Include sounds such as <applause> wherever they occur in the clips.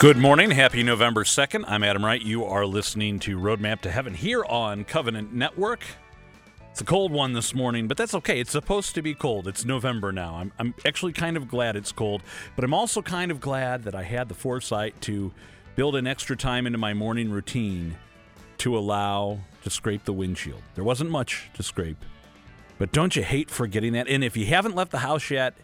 Good morning. Happy November 2nd. I'm Adam Wright. You are listening to Roadmap to Heaven here on Covenant Network. It's a cold one this morning, but that's okay. It's supposed to be cold. It's November now. I'm, I'm actually kind of glad it's cold, but I'm also kind of glad that I had the foresight to build an extra time into my morning routine to allow to scrape the windshield. There wasn't much to scrape, but don't you hate forgetting that? And if you haven't left the house yet,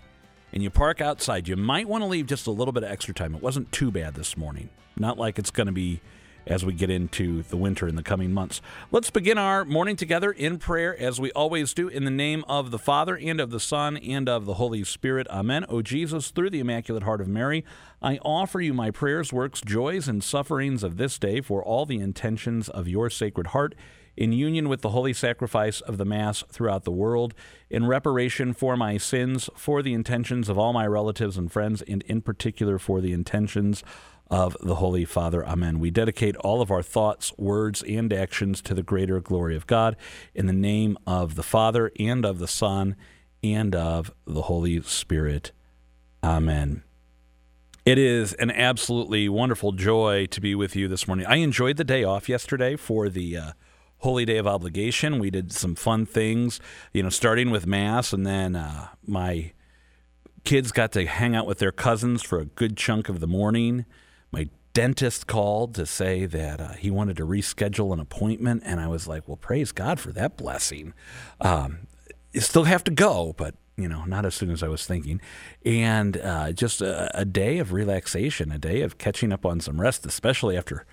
and you park outside, you might want to leave just a little bit of extra time. It wasn't too bad this morning. Not like it's going to be as we get into the winter in the coming months. Let's begin our morning together in prayer as we always do in the name of the Father and of the Son and of the Holy Spirit. Amen. O Jesus, through the Immaculate Heart of Mary, I offer you my prayers, works, joys, and sufferings of this day for all the intentions of your Sacred Heart in union with the holy sacrifice of the Mass throughout the world, in reparation for my sins, for the intentions of all my relatives and friends, and in particular for the intentions of the Holy Father. Amen. We dedicate all of our thoughts, words, and actions to the greater glory of God in the name of the Father and of the Son and of the Holy Spirit. Amen. It is an absolutely wonderful joy to be with you this morning. I enjoyed the day off yesterday for the uh, Holy Day of Obligation. We did some fun things, you know, starting with Mass, and then uh, my kids got to hang out with their cousins for a good chunk of the morning. My dentist called to say that uh, he wanted to reschedule an appointment, and I was like, "Well, praise God for that blessing." Um, still have to go, but you know, not as soon as I was thinking. And uh, just a, a, day of relaxation, a day of catching up on some rest, especially after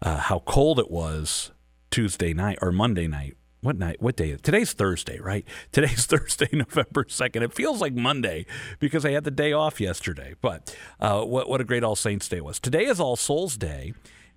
uh, how cold it was Tuesday night or Monday night. What night? What day? Is today's Thursday, right? <laughs> Today's Thursday, <laughs> November 2nd. It feels like Monday because I had the day off yesterday. But uh, what, what a great All Saints Day was. Today is All Souls Day.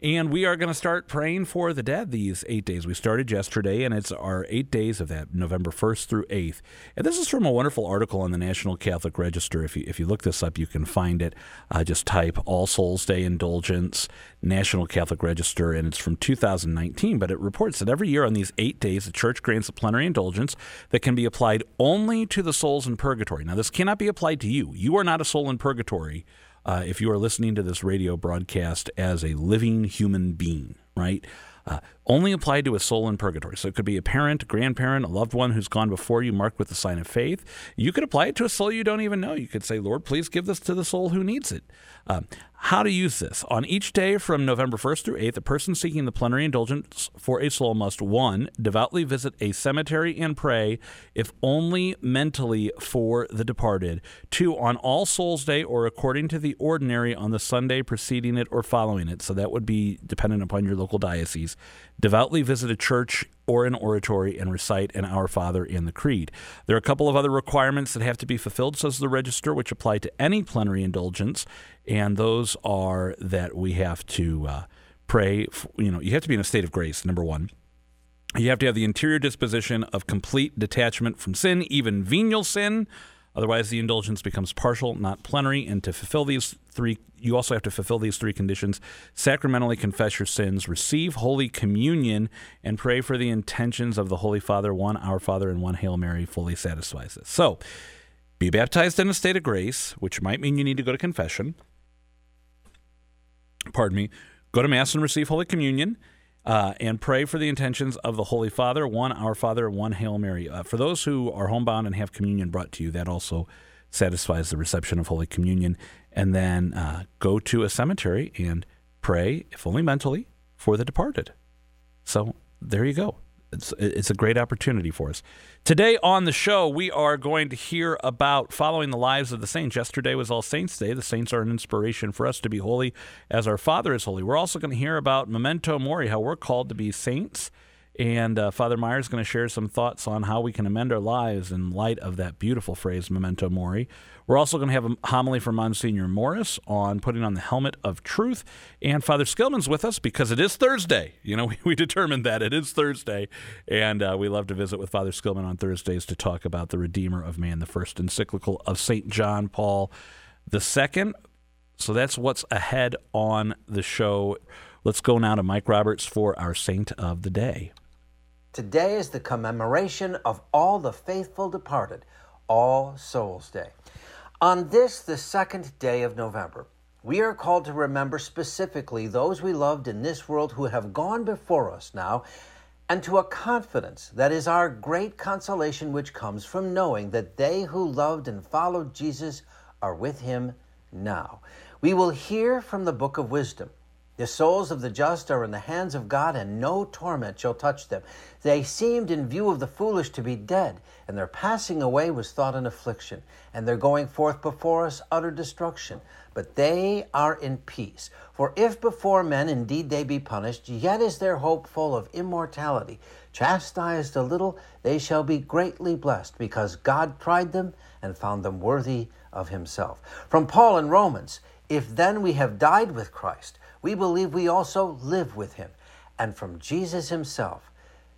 And we are going to start praying for the dead these eight days. We started yesterday, and it's our eight days of that, November 1st through 8th. And this is from a wonderful article on the National Catholic Register. If you, if you look this up, you can find it. Uh, just type All Souls Day Indulgence, National Catholic Register, and it's from 2019. But it reports that every year on these eight days, the Church grants a plenary indulgence that can be applied only to the souls in purgatory. Now, this cannot be applied to you. You are not a soul in purgatory uh, if you are listening to this radio broadcast as a living human being, right? Uh, only applied to a soul in purgatory. So it could be a parent, grandparent, a loved one who's gone before you, marked with the sign of faith. You could apply it to a soul you don't even know. You could say, Lord, please give this to the soul who needs it. Um, how to use this. On each day from November 1st through 8th, a person seeking the plenary indulgence for a soul must 1. devoutly visit a cemetery and pray, if only mentally, for the departed. 2. On All Souls Day or according to the ordinary on the Sunday preceding it or following it. So that would be dependent upon your local diocese devoutly visit a church or an oratory and recite an Our Father in the Creed. There are a couple of other requirements that have to be fulfilled, says the register, which apply to any plenary indulgence, and those are that we have to uh, pray. For, you know, you have to be in a state of grace. Number one. You have to have the interior disposition of complete detachment from sin, even venial sin. Otherwise, the indulgence becomes partial, not plenary. And to fulfill these three, you also have to fulfill these three conditions sacramentally confess your sins, receive Holy Communion, and pray for the intentions of the Holy Father. One Our Father and one Hail Mary fully satisfies this. So, be baptized in a state of grace, which might mean you need to go to confession. Pardon me. Go to Mass and receive Holy Communion uh, and pray for the intentions of the Holy Father, one Our Father, one Hail Mary. Uh, for those who are homebound and have communion brought to you, that also satisfies the reception of Holy Communion. And then uh, go to a cemetery and pray, if only mentally, for the departed. So there you go it's, it's a great opportunity for us. Today on the show, we are going to hear about following the lives of the saints. Yesterday was All Saints Day. The saints are an inspiration for us to be holy as our Father is holy. We're also going to hear about memento mori, how we're called to be saints and uh, Father Meyer is going to share some thoughts on how we can amend our lives in light of that beautiful phrase, memento mori. We're also going to have a homily from Monsignor Morris on putting on the helmet of truth. And Father Skillman's with us because it is Thursday. You know, <laughs> we, we determined that it is Thursday. And uh, we love to visit with Father Skillman on Thursdays to talk about the Redeemer of Man, the first encyclical of St. John Paul II. So that's what's ahead on the show. Let's go now to Mike Roberts for our Saint of the Day. Today is the commemoration of all the faithful departed, All Souls Day. On this, the second day of November, we are called to remember specifically those we loved in this world who have gone before us now, and to a confidence that is our great consolation which comes from knowing that they who loved and followed Jesus are with him now. We will hear from the book of wisdom. The souls of the just are in the hands of God, and no torment shall touch them. They seemed, in view of the foolish, to be dead, and their passing away was thought an affliction, and their going forth before us utter destruction. But they are in peace. For if before men indeed they be punished, yet is their hope full of immortality. Chastised a little, they shall be greatly blessed, because God tried them and found them worthy of himself. From Paul in Romans, if then we have died with Christ, we believe we also live with him. And from Jesus himself,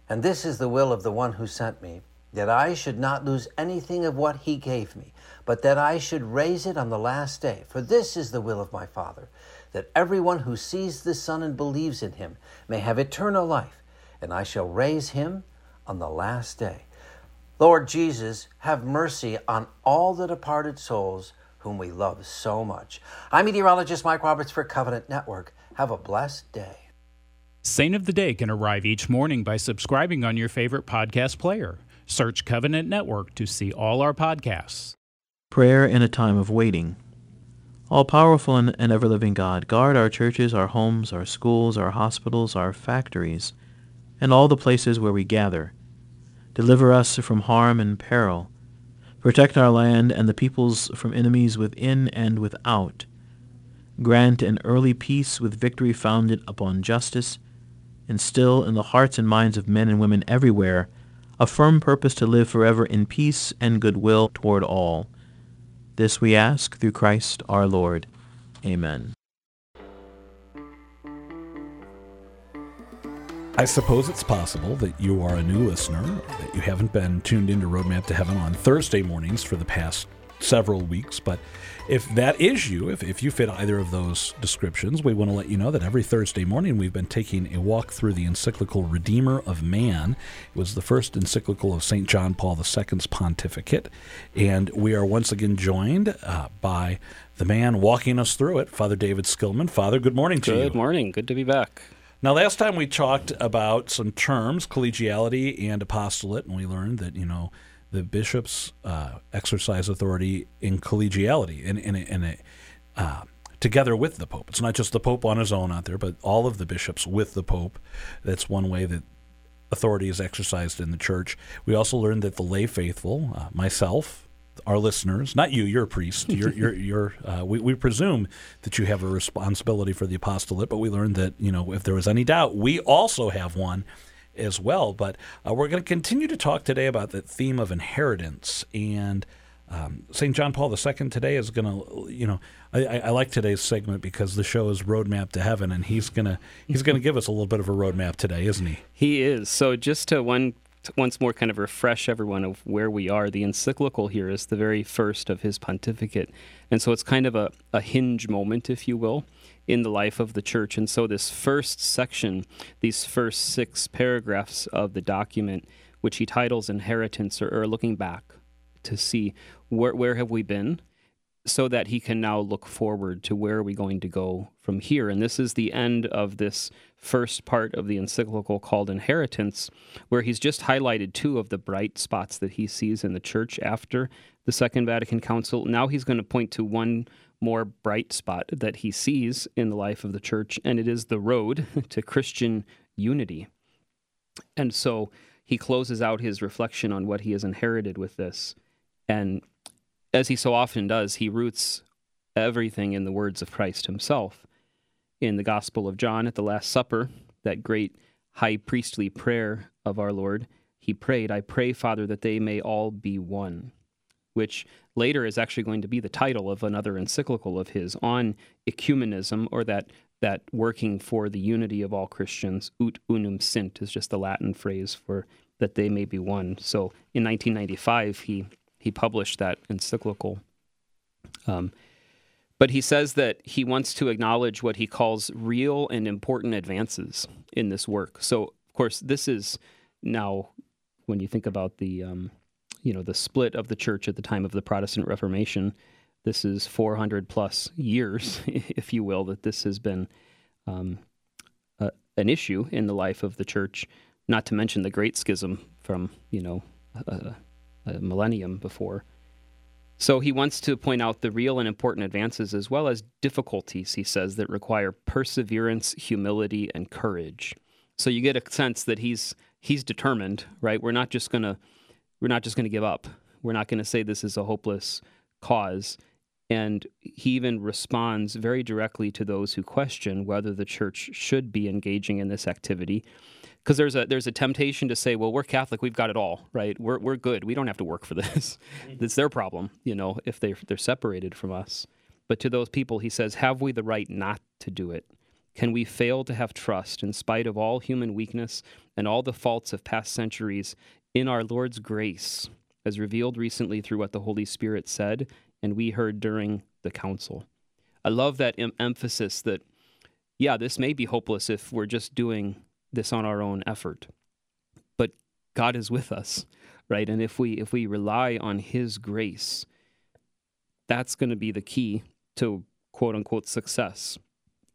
and this is the will of the one who sent me, that I should not lose anything of what he gave me, but that I should raise it on the last day. For this is the will of my Father, that everyone who sees the Son and believes in him may have eternal life, and I shall raise him on the last day. Lord Jesus, have mercy on all the departed souls whom we love so much. I'm meteorologist Mike Roberts for Covenant Network. Have a blessed day. Saint of the Day can arrive each morning by subscribing on your favorite podcast player. Search Covenant Network to see all our podcasts. Prayer in a time of waiting. All powerful and, and ever living God, guard our churches, our homes, our schools, our hospitals, our factories, and all the places where we gather. Deliver us from harm and peril Protect our land and the peoples from enemies within and without. Grant an early peace with victory founded upon justice. Instill in the hearts and minds of men and women everywhere a firm purpose to live forever in peace and goodwill toward all. This we ask through Christ our Lord. Amen. I suppose it's possible that you are a new listener, that you haven't been tuned into Roadmap to Heaven on Thursday mornings for the past several weeks. But if that is you, if, if you fit either of those descriptions, we want to let you know that every Thursday morning we've been taking a walk through the encyclical Redeemer of Man. It was the first encyclical of St. John Paul II's pontificate. And we are once again joined uh, by the man walking us through it, Father David Skillman. Father, good morning to good you. Good morning. Good to be back. Now, last time we talked about some terms, collegiality and apostolate, and we learned that, you know, the bishops uh, exercise authority in collegiality in, in, a, in a, uh, together with the Pope. It's not just the Pope on his own out there, but all of the bishops with the Pope. That's one way that authority is exercised in the church. We also learned that the lay faithful, uh, myself, our listeners, not you, you're a priest. You're, you're, <laughs> you're uh, we, we presume that you have a responsibility for the apostolate, but we learned that, you know, if there was any doubt, we also have one as well. But uh, we're going to continue to talk today about the theme of inheritance. And um, St. John Paul II today is going to, you know, I, I, like today's segment because the show is Roadmap to Heaven, and he's gonna he's gonna <laughs> give us a little bit of a roadmap today, isn't he? He is. So just to one once more kind of refresh everyone of where we are. The encyclical here is the very first of his pontificate. And so it's kind of a, a hinge moment, if you will, in the life of the church. And so this first section, these first six paragraphs of the document, which he titles Inheritance, or, or looking back to see where, where have we been, so that he can now look forward to where are we going to go from here. And this is the end of this first part of the encyclical called Inheritance, where he's just highlighted two of the bright spots that he sees in the church after the Second Vatican Council. Now he's going to point to one more bright spot that he sees in the life of the church, and it is the road <laughs> to Christian unity. And so he closes out his reflection on what he has inherited with this. And as he so often does, he roots everything in the words of Christ himself. In the Gospel of John at the Last Supper, that great high priestly prayer of our Lord, he prayed, I pray, Father, that they may all be one, which later is actually going to be the title of another encyclical of his on ecumenism, or that, that working for the unity of all Christians. Ut unum sint is just the Latin phrase for that they may be one. So in 1995, he he published that encyclical. Um, but he says that he wants to acknowledge what he calls real and important advances in this work. So, of course, this is now when you think about the um, you know the split of the church at the time of the Protestant Reformation. This is 400 plus years, <laughs> if you will, that this has been um, uh, an issue in the life of the church. Not to mention the Great Schism from you know a, a millennium before. So he wants to point out the real and important advances as well as difficulties, he says, that require perseverance, humility, and courage. So you get a sense that he's he's determined, right? We're not just gonna we're not just gonna give up. We're not gonna say this is a hopeless cause. And he even responds very directly to those who question whether the church should be engaging in this activity because there's a there's a temptation to say, well, we're Catholic, we've got it all, right? We're we're good. We don't have to work for <laughs> this. Mm-hmm. it's their problem, you know, if they they're separated from us. But to those people, he says, have we the right not to do it? Can we fail to have trust in spite of all human weakness and all the faults of past centuries in our Lord's grace, as revealed recently through what the Holy Spirit said and we heard during the council? I love that em- emphasis that, yeah, this may be hopeless if we're just doing this on our own effort. But God is with us, right? And if we if we rely on his grace, that's going to be the key to quote unquote success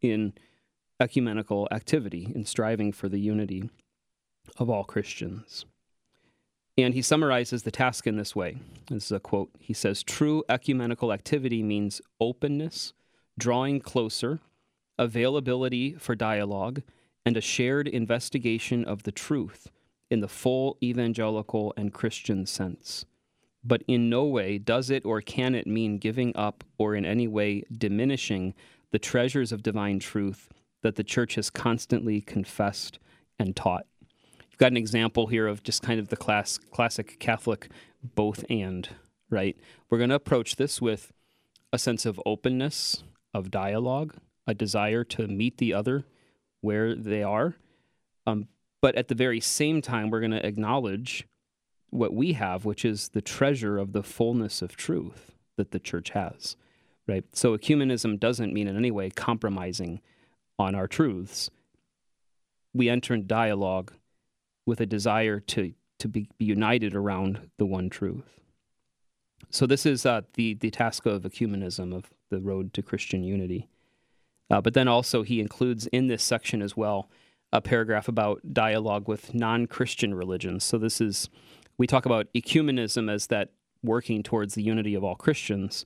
in ecumenical activity in striving for the unity of all Christians. And he summarizes the task in this way. This is a quote. He says, True ecumenical activity means openness, drawing closer, availability for dialogue, and a shared investigation of the truth in the full evangelical and Christian sense. But in no way does it or can it mean giving up or in any way diminishing the treasures of divine truth that the church has constantly confessed and taught. You've got an example here of just kind of the class, classic Catholic both and, right? We're going to approach this with a sense of openness, of dialogue, a desire to meet the other where they are. Um, but at the very same time, we're going to acknowledge what we have, which is the treasure of the fullness of truth that the church has, right? So ecumenism doesn't mean in any way compromising on our truths. We enter in dialogue with a desire to to be, be united around the one truth. So this is uh, the the task of ecumenism of the road to Christian unity. Uh, but then also, he includes in this section as well a paragraph about dialogue with non Christian religions. So, this is, we talk about ecumenism as that working towards the unity of all Christians.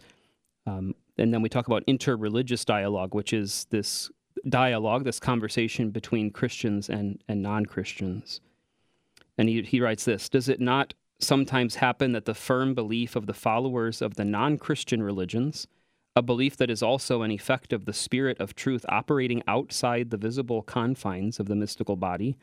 Um, and then we talk about interreligious dialogue, which is this dialogue, this conversation between Christians and, and non Christians. And he, he writes this Does it not sometimes happen that the firm belief of the followers of the non Christian religions a belief that is also an effect of the spirit of truth operating outside the visible confines of the mystical body,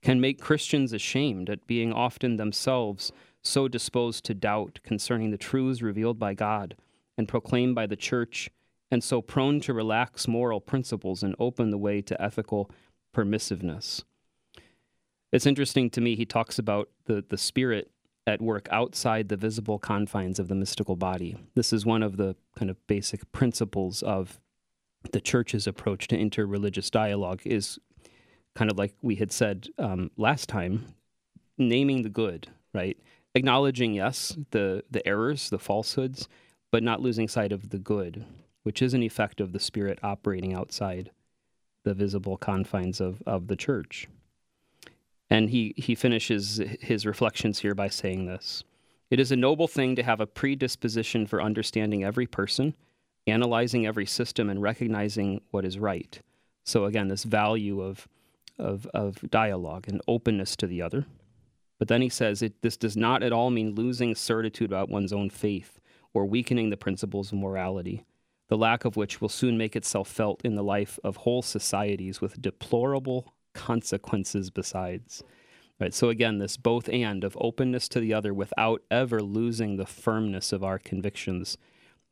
can make Christians ashamed at being often themselves so disposed to doubt concerning the truths revealed by God and proclaimed by the Church, and so prone to relax moral principles and open the way to ethical permissiveness. It's interesting to me, he talks about the, the spirit at work outside the visible confines of the mystical body. This is one of the kind of basic principles of the church's approach to interreligious dialogue is kind of like we had said um, last time, naming the good, right? Acknowledging, yes, the, the errors, the falsehoods, but not losing sight of the good, which is an effect of the Spirit operating outside the visible confines of, of the church. And he, he finishes his reflections here by saying this It is a noble thing to have a predisposition for understanding every person, analyzing every system, and recognizing what is right. So, again, this value of, of, of dialogue and openness to the other. But then he says it, this does not at all mean losing certitude about one's own faith or weakening the principles of morality, the lack of which will soon make itself felt in the life of whole societies with deplorable consequences besides. Right? So again, this both and of openness to the other without ever losing the firmness of our convictions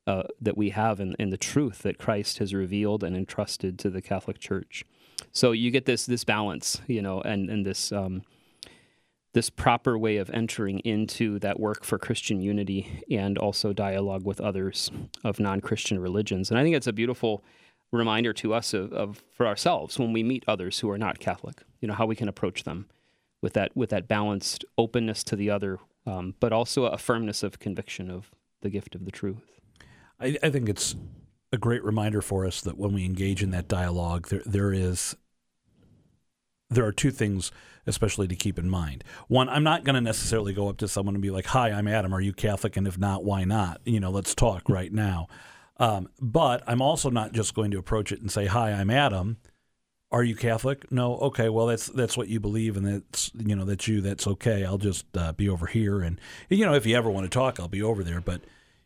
uh, that we have in, in the truth that Christ has revealed and entrusted to the Catholic Church. So you get this this balance, you know, and and this um, this proper way of entering into that work for Christian unity and also dialogue with others of non-Christian religions. And I think it's a beautiful reminder to us of, of, for ourselves when we meet others who are not Catholic. You know how we can approach them with that with that balanced openness to the other, um, but also a firmness of conviction of the gift of the truth. I, I think it's a great reminder for us that when we engage in that dialogue, there there is there are two things especially to keep in mind. One, I'm not going to necessarily go up to someone and be like, "Hi, I'm Adam. Are you Catholic? And if not, why not? You know, let's talk right now." Um, but I'm also not just going to approach it and say, "Hi, I'm Adam." Are you Catholic? No. Okay. Well, that's that's what you believe, and that's you know that's you. That's okay. I'll just uh, be over here, and you know if you ever want to talk, I'll be over there. But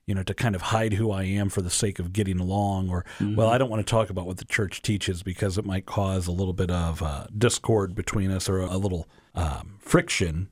you know, to kind of hide who I am for the sake of getting along, or mm-hmm. well, I don't want to talk about what the church teaches because it might cause a little bit of uh, discord between us or a little um, friction.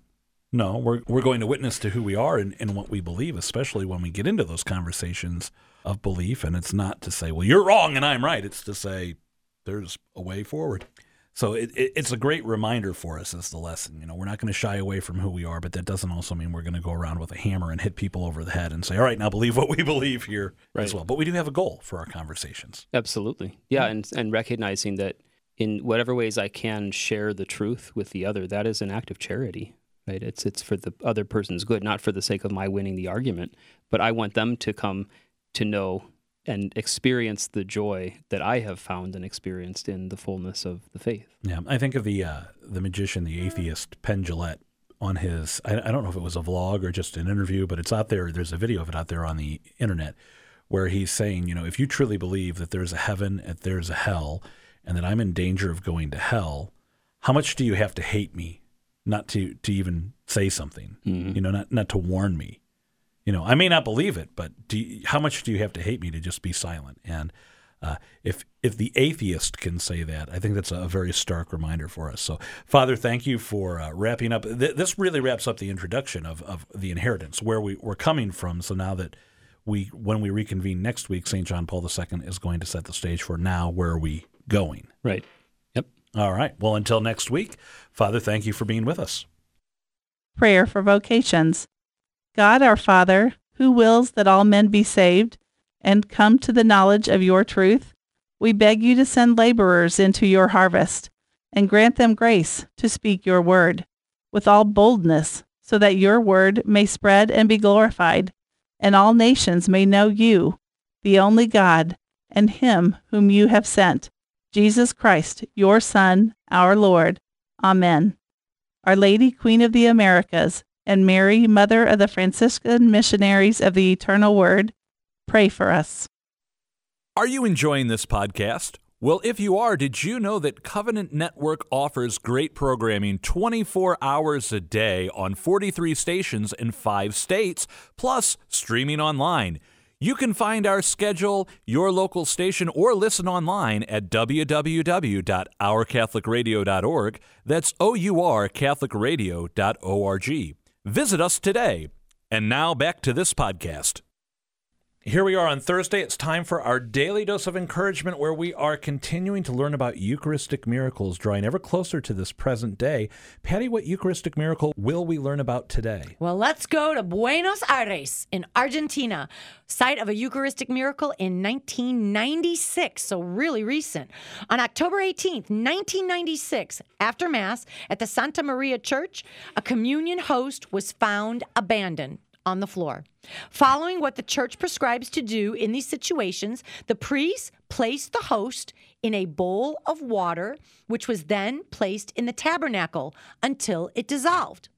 No, we're we're going to witness to who we are and, and what we believe, especially when we get into those conversations of belief. And it's not to say, well, you're wrong and I'm right. It's to say there's a way forward. So it, it, it's a great reminder for us as the lesson. You know, we're not going to shy away from who we are, but that doesn't also mean we're going to go around with a hammer and hit people over the head and say, "All right, now believe what we <laughs> believe here right. as well." But we do have a goal for our conversations. Absolutely, yeah, mm-hmm. and and recognizing that in whatever ways I can share the truth with the other, that is an act of charity. Right? It's it's for the other person's good, not for the sake of my winning the argument, but I want them to come to know and experience the joy that I have found and experienced in the fullness of the faith. Yeah, I think of the uh, the magician, the atheist Penn Jillette on his. I, I, don't know if it was a vlog or just an interview, but it's out there. There's a video of it out there on the internet where he's saying, you know, if you truly believe that there's a heaven, and there's a hell, and that I'm in danger of going to hell, how much do you have to hate me not to to even say something? Mm-hmm. You know, not not to warn me. You know, I may not believe it, but you, how much do you have to hate me to just be silent? And uh, if if the atheist can say that, I think that's a very stark reminder for us. So, Father, thank you for uh, wrapping up. Th- this really wraps up the introduction of, of the inheritance, where we, we're coming from. So now that we, when we reconvene next week, St. John Paul II is going to set the stage for now where are we going. Right. Yep. All right. Well, until next week, Father, thank you for being with us. Prayer for vocations. God our Father, who wills that all men be saved and come to the knowledge of your truth, we beg you to send laborers into your harvest and grant them grace to speak your word with all boldness, so that your word may spread and be glorified, and all nations may know you, the only God, and him whom you have sent, Jesus Christ, your Son, our Lord. Amen. Our Lady, Queen of the Americas, and Mary, Mother of the Franciscan Missionaries of the Eternal Word, pray for us. Are you enjoying this podcast? Well, if you are, did you know that Covenant Network offers great programming 24 hours a day on 43 stations in five states, plus streaming online? You can find our schedule, your local station, or listen online at www.ourcatholicradio.org. That's O U R CatholicRadio.org. Visit us today. And now back to this podcast. Here we are on Thursday. It's time for our daily dose of encouragement where we are continuing to learn about Eucharistic miracles, drawing ever closer to this present day. Patty, what Eucharistic miracle will we learn about today? Well, let's go to Buenos Aires in Argentina, site of a Eucharistic miracle in 1996, so really recent. On October 18th, 1996, after Mass at the Santa Maria Church, a communion host was found abandoned on the floor. Following what the church prescribes to do in these situations, the priest placed the host in a bowl of water, which was then placed in the tabernacle until it dissolved.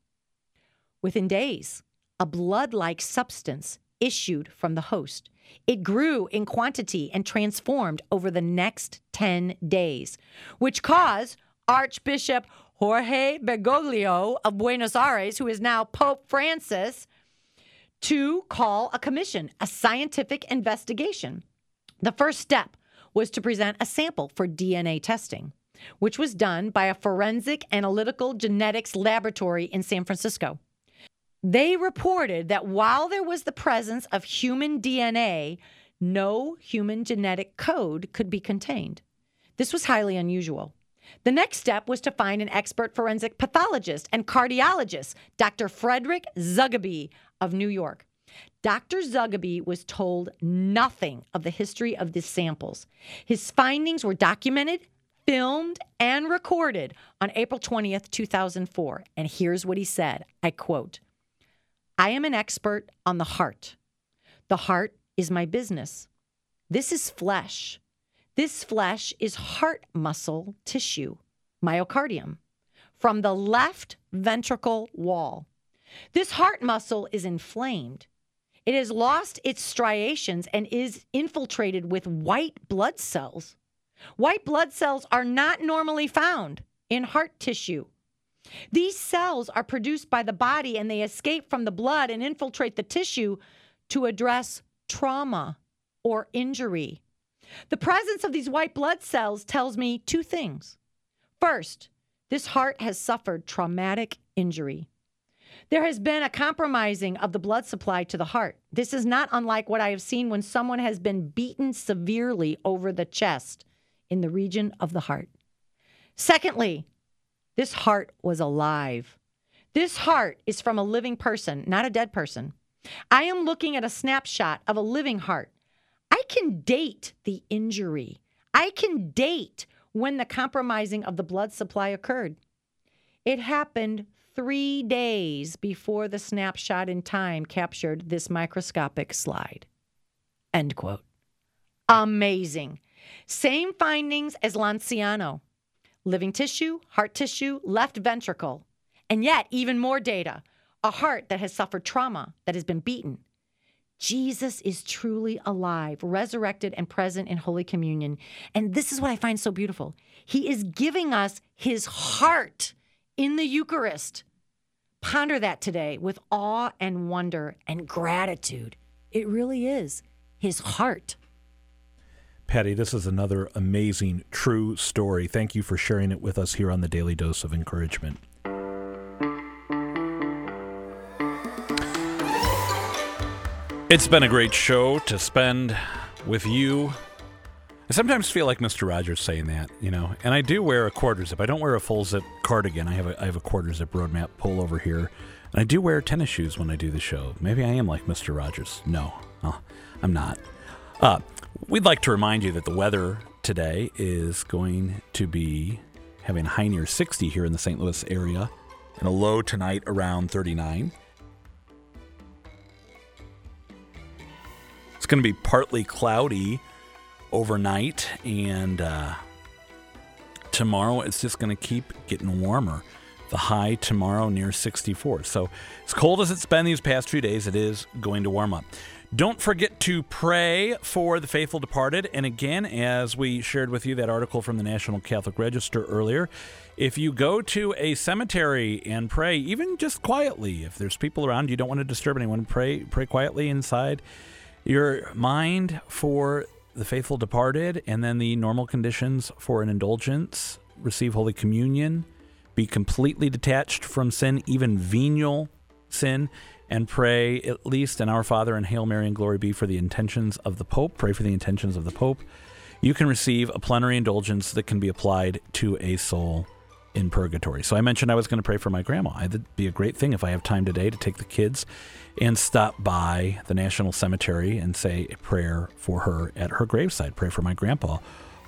Within days, a blood like substance issued from the host. It grew in quantity and transformed over the next 10 days, which caused Archbishop Jorge Bergoglio of Buenos Aires, who is now Pope Francis, to call a commission, a scientific investigation. The first step was to present a sample for DNA testing, which was done by a forensic analytical genetics laboratory in San Francisco. They reported that while there was the presence of human DNA, no human genetic code could be contained. This was highly unusual. The next step was to find an expert forensic pathologist and cardiologist, Dr. Frederick Zugibe of New York. Dr. Zugibe was told nothing of the history of these samples. His findings were documented, filmed, and recorded on April 20th, 2004. And here's what he said I quote, I am an expert on the heart. The heart is my business. This is flesh. This flesh is heart muscle tissue, myocardium, from the left ventricle wall. This heart muscle is inflamed. It has lost its striations and is infiltrated with white blood cells. White blood cells are not normally found in heart tissue. These cells are produced by the body and they escape from the blood and infiltrate the tissue to address trauma or injury. The presence of these white blood cells tells me two things. First, this heart has suffered traumatic injury. There has been a compromising of the blood supply to the heart. This is not unlike what I have seen when someone has been beaten severely over the chest in the region of the heart. Secondly, this heart was alive. This heart is from a living person, not a dead person. I am looking at a snapshot of a living heart. I can date the injury. I can date when the compromising of the blood supply occurred. It happened three days before the snapshot in time captured this microscopic slide. End quote. Amazing. Same findings as Lanciano living tissue, heart tissue, left ventricle, and yet even more data a heart that has suffered trauma, that has been beaten. Jesus is truly alive, resurrected, and present in Holy Communion. And this is what I find so beautiful. He is giving us his heart in the Eucharist. Ponder that today with awe and wonder and gratitude. It really is his heart. Patty, this is another amazing, true story. Thank you for sharing it with us here on the Daily Dose of Encouragement. It's been a great show to spend with you. I sometimes feel like Mr. Rogers saying that, you know, and I do wear a quarter zip. I don't wear a full zip cardigan. I have a, I have a quarter zip roadmap pull over here. And I do wear tennis shoes when I do the show. Maybe I am like Mr. Rogers. No, oh, I'm not. Uh, we'd like to remind you that the weather today is going to be having high near 60 here in the St. Louis area and a low tonight around 39. It's going to be partly cloudy overnight, and uh, tomorrow it's just going to keep getting warmer. The high tomorrow near 64. So, as cold as it's been these past few days, it is going to warm up. Don't forget to pray for the faithful departed. And again, as we shared with you that article from the National Catholic Register earlier, if you go to a cemetery and pray, even just quietly, if there's people around you don't want to disturb anyone, pray pray quietly inside your mind for the faithful departed and then the normal conditions for an indulgence, receive Holy Communion, be completely detached from sin, even venial sin, and pray at least an Our Father and Hail Mary and Glory be for the intentions of the Pope. Pray for the intentions of the Pope. You can receive a plenary indulgence that can be applied to a soul in purgatory. So I mentioned I was going to pray for my grandma. It'd be a great thing if I have time today to take the kids and stop by the National Cemetery and say a prayer for her at her graveside. Pray for my grandpa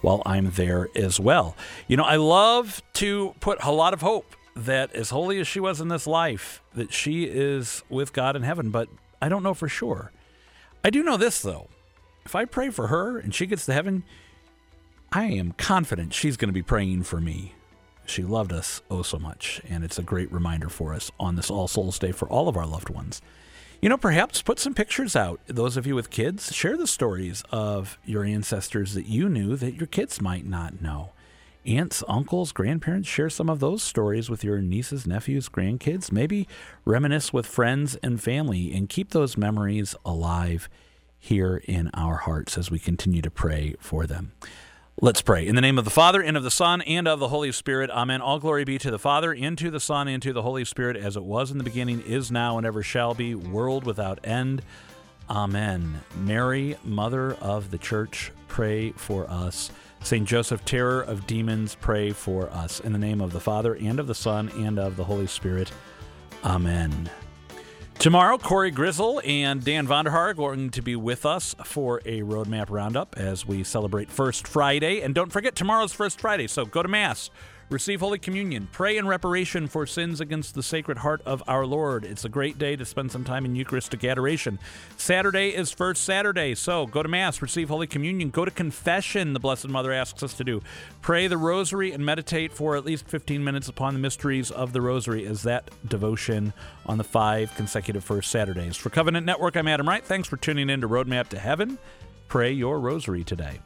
while I'm there as well. You know, I love to put a lot of hope that as holy as she was in this life, that she is with God in heaven, but I don't know for sure. I do know this though. If I pray for her and she gets to heaven, I am confident she's going to be praying for me. She loved us oh so much, and it's a great reminder for us on this All Souls Day for all of our loved ones. You know, perhaps put some pictures out. Those of you with kids, share the stories of your ancestors that you knew that your kids might not know. Aunts, uncles, grandparents, share some of those stories with your nieces, nephews, grandkids. Maybe reminisce with friends and family and keep those memories alive here in our hearts as we continue to pray for them. Let's pray. In the name of the Father, and of the Son, and of the Holy Spirit. Amen. All glory be to the Father, and to the Son, and to the Holy Spirit, as it was in the beginning, is now, and ever shall be, world without end. Amen. Mary, Mother of the Church, pray for us. St. Joseph, terror of demons, pray for us. In the name of the Father, and of the Son, and of the Holy Spirit. Amen. Tomorrow, Corey Grizzle and Dan Vonderhaar are going to be with us for a Roadmap Roundup as we celebrate First Friday. And don't forget, tomorrow's First Friday, so go to Mass Receive Holy Communion. Pray in reparation for sins against the Sacred Heart of our Lord. It's a great day to spend some time in Eucharistic adoration. Saturday is First Saturday, so go to Mass, receive Holy Communion, go to confession, the Blessed Mother asks us to do. Pray the Rosary and meditate for at least 15 minutes upon the mysteries of the Rosary as that devotion on the five consecutive First Saturdays. For Covenant Network, I'm Adam Wright. Thanks for tuning in to Roadmap to Heaven. Pray your Rosary today.